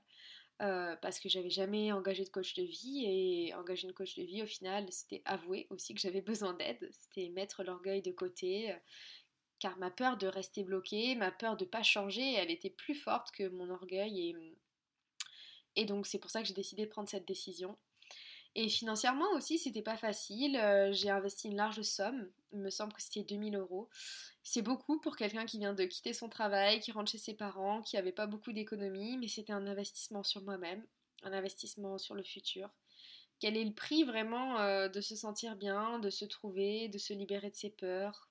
euh, parce que j'avais jamais engagé de coach de vie et engager une coach de vie, au final, c'était avouer aussi que j'avais besoin d'aide, c'était mettre l'orgueil de côté, euh, car ma peur de rester bloquée, ma peur de pas changer, elle était plus forte que mon orgueil et, et donc c'est pour ça que j'ai décidé de prendre cette décision. Et financièrement aussi, c'était pas facile. Euh, j'ai investi une large somme. Il me semble que c'était 2000 euros. C'est beaucoup pour quelqu'un qui vient de quitter son travail, qui rentre chez ses parents, qui avait pas beaucoup d'économies, mais c'était un investissement sur moi-même, un investissement sur le futur. Quel est le prix vraiment euh, de se sentir bien, de se trouver, de se libérer de ses peurs,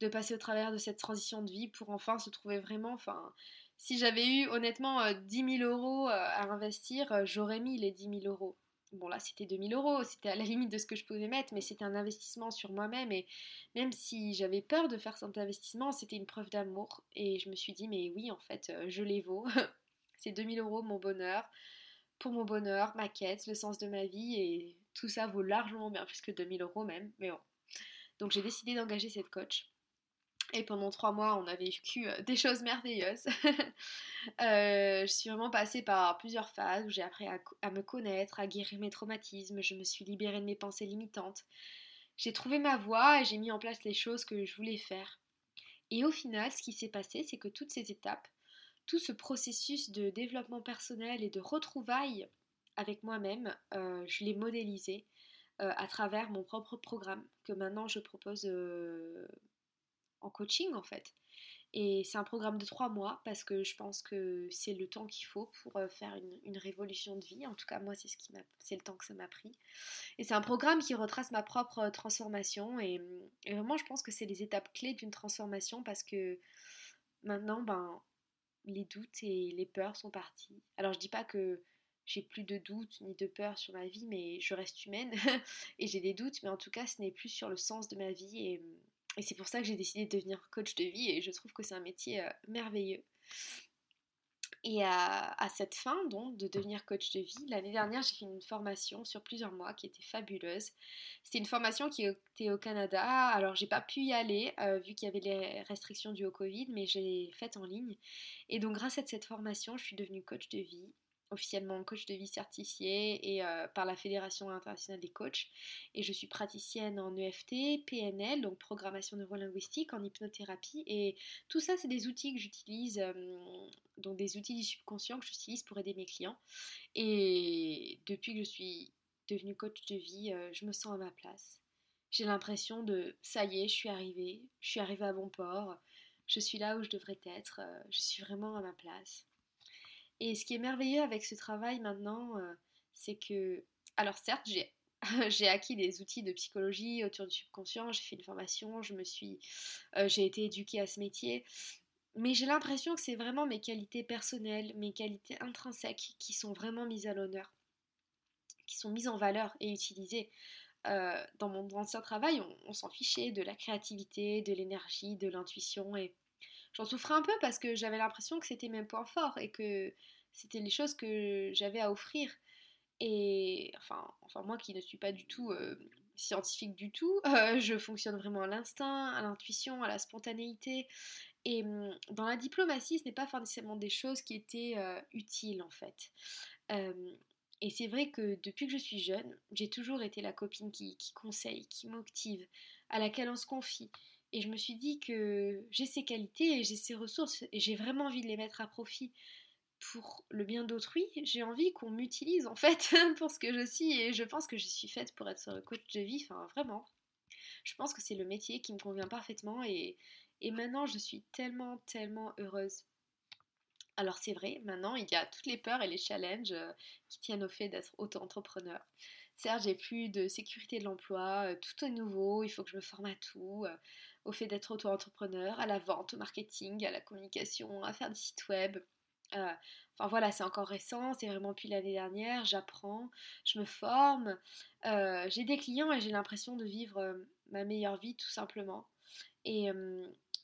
de passer au travers de cette transition de vie pour enfin se trouver vraiment. Enfin, si j'avais eu honnêtement 10 euh, 000 euros euh, à investir, euh, j'aurais mis les 10 000 euros. Bon là c'était 2 000 euros, c'était à la limite de ce que je pouvais mettre, mais c'était un investissement sur moi-même et même si j'avais peur de faire cet investissement, c'était une preuve d'amour et je me suis dit mais oui en fait je les vaux, c'est 2 000 euros mon bonheur, pour mon bonheur, ma quête, le sens de ma vie et tout ça vaut largement bien plus que 2 000 euros même, mais bon. Donc j'ai décidé d'engager cette coach et pendant trois mois, on a vécu euh, des choses merveilleuses. Euh, je suis vraiment passée par plusieurs phases où j'ai appris à, me connaître, à guérir mes traumatismes, je me suis libérée de mes pensées limitantes. J'ai trouvé ma voie et j'ai mis en place les choses que je voulais faire. Et au final, ce qui s'est passé, c'est que toutes ces étapes, tout ce processus de développement personnel et de retrouvailles avec moi-même, euh, je l'ai modélisé à travers mon propre programme que maintenant je propose en coaching en fait. Et c'est un programme de trois mois parce que je pense que c'est le temps qu'il faut pour euh, faire une, révolution de vie. En tout cas, moi, c'est ce qui c'est le temps que ça m'a pris. Et c'est un programme qui retrace ma propre euh, transformation. Et, vraiment, je pense que c'est les étapes clés d'une transformation parce que maintenant, ben, les doutes et les peurs sont partis. Alors, je dis pas que j'ai plus de doutes ni de peurs sur ma vie, mais je reste humaine et j'ai des doutes. Mais en tout cas, ce n'est plus sur le sens de ma vie et et c'est pour ça que j'ai décidé de devenir coach de vie et je trouve que c'est un métier euh, merveilleux. Et à, cette fin, donc, de devenir coach de vie, l'année dernière, j'ai fait une formation sur plusieurs mois qui était fabuleuse. C'était une formation qui était au Canada. Alors, j'ai pas pu y aller euh, vu qu'il y avait les restrictions dues au Covid, mais j'ai faite en ligne. Et donc, grâce à cette formation, je suis devenue coach de vie officiellement coach de vie certifié et euh, par la Fédération internationale des coachs. Et je suis praticienne en EFT, PNL, donc programmation neurolinguistique, en hypnothérapie. Et tout ça, c'est des outils que j'utilise, euh, donc des outils du subconscient que j'utilise pour aider mes clients. Et depuis que je suis devenue coach de vie, euh, je me sens à ma place. J'ai l'impression de ça y est, je suis arrivée, je suis arrivée à bon port, je suis là où je devrais être, je suis vraiment à ma place. Et ce qui est merveilleux avec ce travail maintenant, euh, c'est que, alors certes, j'ai acquis des outils de psychologie autour du subconscient, j'ai fait une formation, je me suis, euh, j'ai été éduquée à ce métier, mais j'ai l'impression que c'est vraiment mes qualités personnelles, mes qualités intrinsèques qui sont vraiment mises à l'honneur, qui sont mises en valeur et utilisées. Euh, dans mon ancien travail, on, on s'en fichait de la créativité, de l'énergie, de l'intuition et j'en souffrais un peu parce que j'avais l'impression que c'était mes points forts et que c'était les choses que j'avais à offrir. Et enfin, enfin, moi qui ne suis pas du tout euh, scientifique du tout, euh, je fonctionne vraiment à l'instinct, à l'intuition, à la spontanéité. Et hum, dans la diplomatie, ce n'est pas forcément des choses qui étaient euh, utiles en fait. et c'est vrai que depuis que je suis jeune, j'ai toujours été la copine qui, qui conseille, qui motive, à laquelle on se confie. Et je me suis dit que j'ai ces qualités et j'ai ces ressources et j'ai vraiment envie de les mettre à profit pour le bien d'autrui. J'ai envie qu'on m'utilise en fait pour ce que je suis et je pense que je suis faite pour être coach de vie. Enfin, vraiment. Je pense que c'est le métier qui me convient parfaitement et, et maintenant je suis tellement, tellement heureuse. Alors c'est vrai, maintenant il y a toutes les peurs et les challenges euh, qui tiennent au fait d'être auto-entrepreneur. Certes, j'ai plus de sécurité de l'emploi, euh, tout est nouveau, il faut que je me forme à tout, euh, au fait d'être auto-entrepreneur, à la vente, au marketing, à la communication, à faire des sites web. enfin voilà, c'est encore récent, c'est vraiment depuis l'année dernière, j'apprends, je me forme, j'ai des clients et j'ai l'impression de vivre ma meilleure vie tout simplement. Et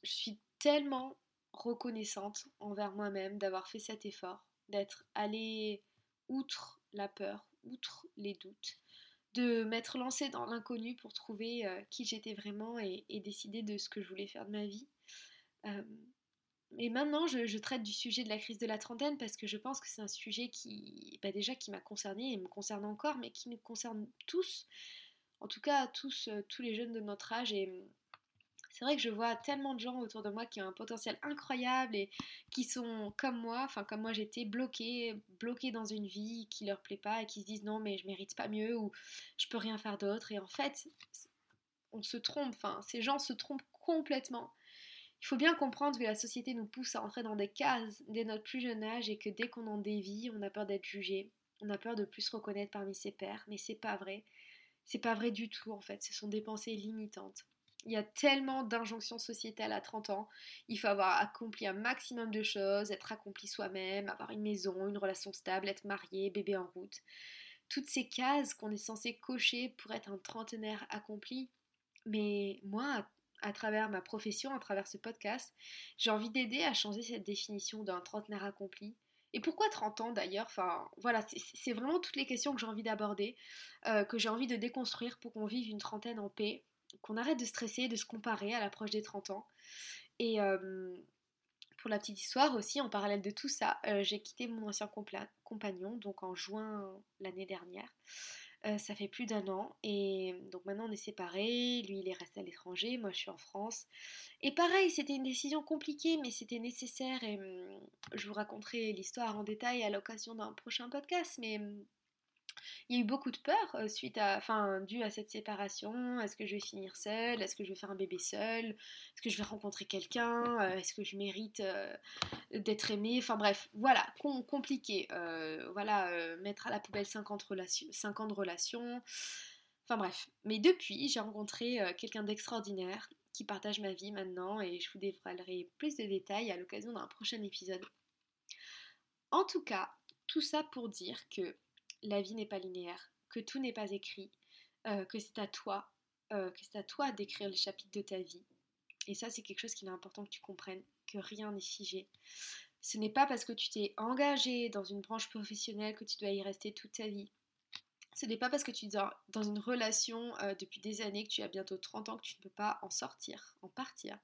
je suis tellement reconnaissante envers moi-même d'avoir fait cet effort, d'être allée outre la peur, outre les doutes, de m'être lancée dans l'inconnu pour trouver euh, qui j'étais vraiment et, décider de ce que je voulais faire de ma vie. Euh, et maintenant, je, traite du sujet de la crise de la trentaine parce que je pense que c'est un sujet qui, bah déjà, qui m'a concernée et me concerne encore, mais qui nous concerne tous, en tout cas tous, euh, tous les jeunes de notre âge. Et c'est vrai que je vois tellement de gens autour de moi qui ont un potentiel incroyable et qui sont comme moi, enfin comme moi j'étais bloqués, bloqués dans une vie qui leur plaît pas et qui se disent non mais je mérite pas mieux ou je peux rien faire d'autre et en fait on se trompe, enfin ces gens se trompent complètement. Il faut bien comprendre que la société nous pousse à entrer dans des cases dès notre plus jeune âge et que dès qu'on en dévie, on a peur d'être jugé, on a peur de plus se reconnaître parmi ses pairs, mais c'est pas vrai. C'est pas vrai du tout en fait, ce sont des pensées limitantes. Il y a tellement d'injonctions sociétales à 30 ans. Il faut avoir accompli un maximum de choses, être accompli soi-même, avoir une maison, une relation stable, être marié, bébé en route. Toutes ces cases qu'on est censé cocher pour être un trentenaire accompli. Mais moi, à travers ma profession, à travers ce podcast, j'ai envie d'aider à changer cette définition d'un trentenaire accompli. Et pourquoi 30 ans d'ailleurs? Enfin, voilà, c'est vraiment toutes les questions que j'ai envie d'aborder, euh, que j'ai envie de déconstruire pour qu'on vive une trentaine en paix, qu'on arrête de stresser, de se comparer à l'approche des 30 ans. Et euh, pour la petite histoire aussi, en parallèle de tout ça, euh, j'ai quitté mon ancien compagnon, donc en juin l'année dernière. Euh, ça fait plus d'un an et donc maintenant on est séparés, lui il est resté à l'étranger, moi je suis en France. Et pareil, c'était une décision compliquée mais c'était nécessaire et hum, je vous raconterai l'histoire en détail à l'occasion d'un prochain podcast mais hum, il y a eu beaucoup de peur euh, suite à, enfin, dû à cette séparation. Est-ce que je vais finir seule? Est-ce que je vais faire un bébé seul Est-ce que je vais rencontrer quelqu'un? Euh, Est-ce que je mérite euh, d'être aimée? Enfin bref, voilà, compliqué. voilà, mettre à la poubelle 50, relations, 5 ans de relation. Enfin bref. Mais depuis, j'ai rencontré quelqu'un d'extraordinaire qui partage ma vie maintenant et je vous dévoilerai plus de détails à l'occasion d'un prochain épisode. En tout cas, tout ça pour dire que la vie n'est pas linéaire, que tout n'est pas écrit, euh, que c'est à toi, euh, que c'est à toi d'écrire les chapitres de ta vie. Et ça, c'est quelque chose qu'il est important que tu comprennes, que rien n'est figé. Ce n'est pas parce que tu t'es engagé dans une branche professionnelle que tu dois y rester toute ta vie. Ce n'est pas parce que tu es dans une relation euh, depuis des années, que tu as bientôt 30 ans, que tu ne peux pas en sortir, en partir.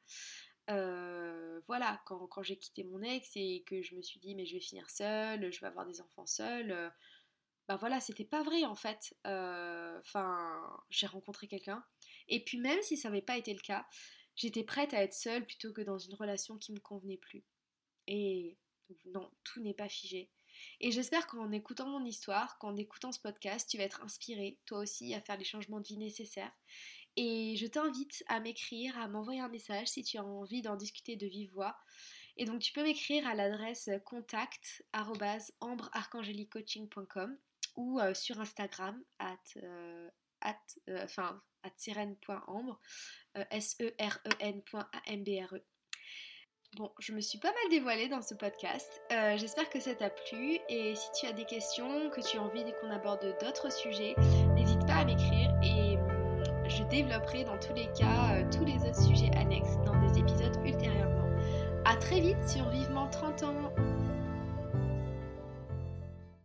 voilà, quand, quand j'ai quitté mon ex et que je me suis dit mais je vais finir seule, je vais avoir des enfants seule, ben voilà, c'était pas vrai en fait. Euh, enfin, j'ai rencontré quelqu'un. Et puis même si ça n'avait pas été le cas, j'étais prête à être seule plutôt que dans une relation qui me convenait plus. Et non, tout n'est pas figé. Et j'espère qu'en écoutant mon histoire, qu'en écoutant ce podcast, tu vas être inspiré, toi aussi, à faire les changements de vie nécessaires. Et je t'invite à m'écrire, à m'envoyer un message si tu as envie d'en discuter de vive voix. Et donc tu peux m'écrire à l'adresse contact ou sur Instagram, at, at, enfin, at sirène.ambre, S-E-R-E-N.A-M-B-R-E. E. Bon, je me suis pas mal dévoilée dans ce podcast. J'espère que ça t'a plu et si tu as des questions, que tu as envie qu'on aborde d'autres sujets, n'hésite pas à m'écrire et hum, je développerai dans tous les cas tous les autres sujets annexes dans des épisodes ultérieurement. A très vite sur Vivement 30 ans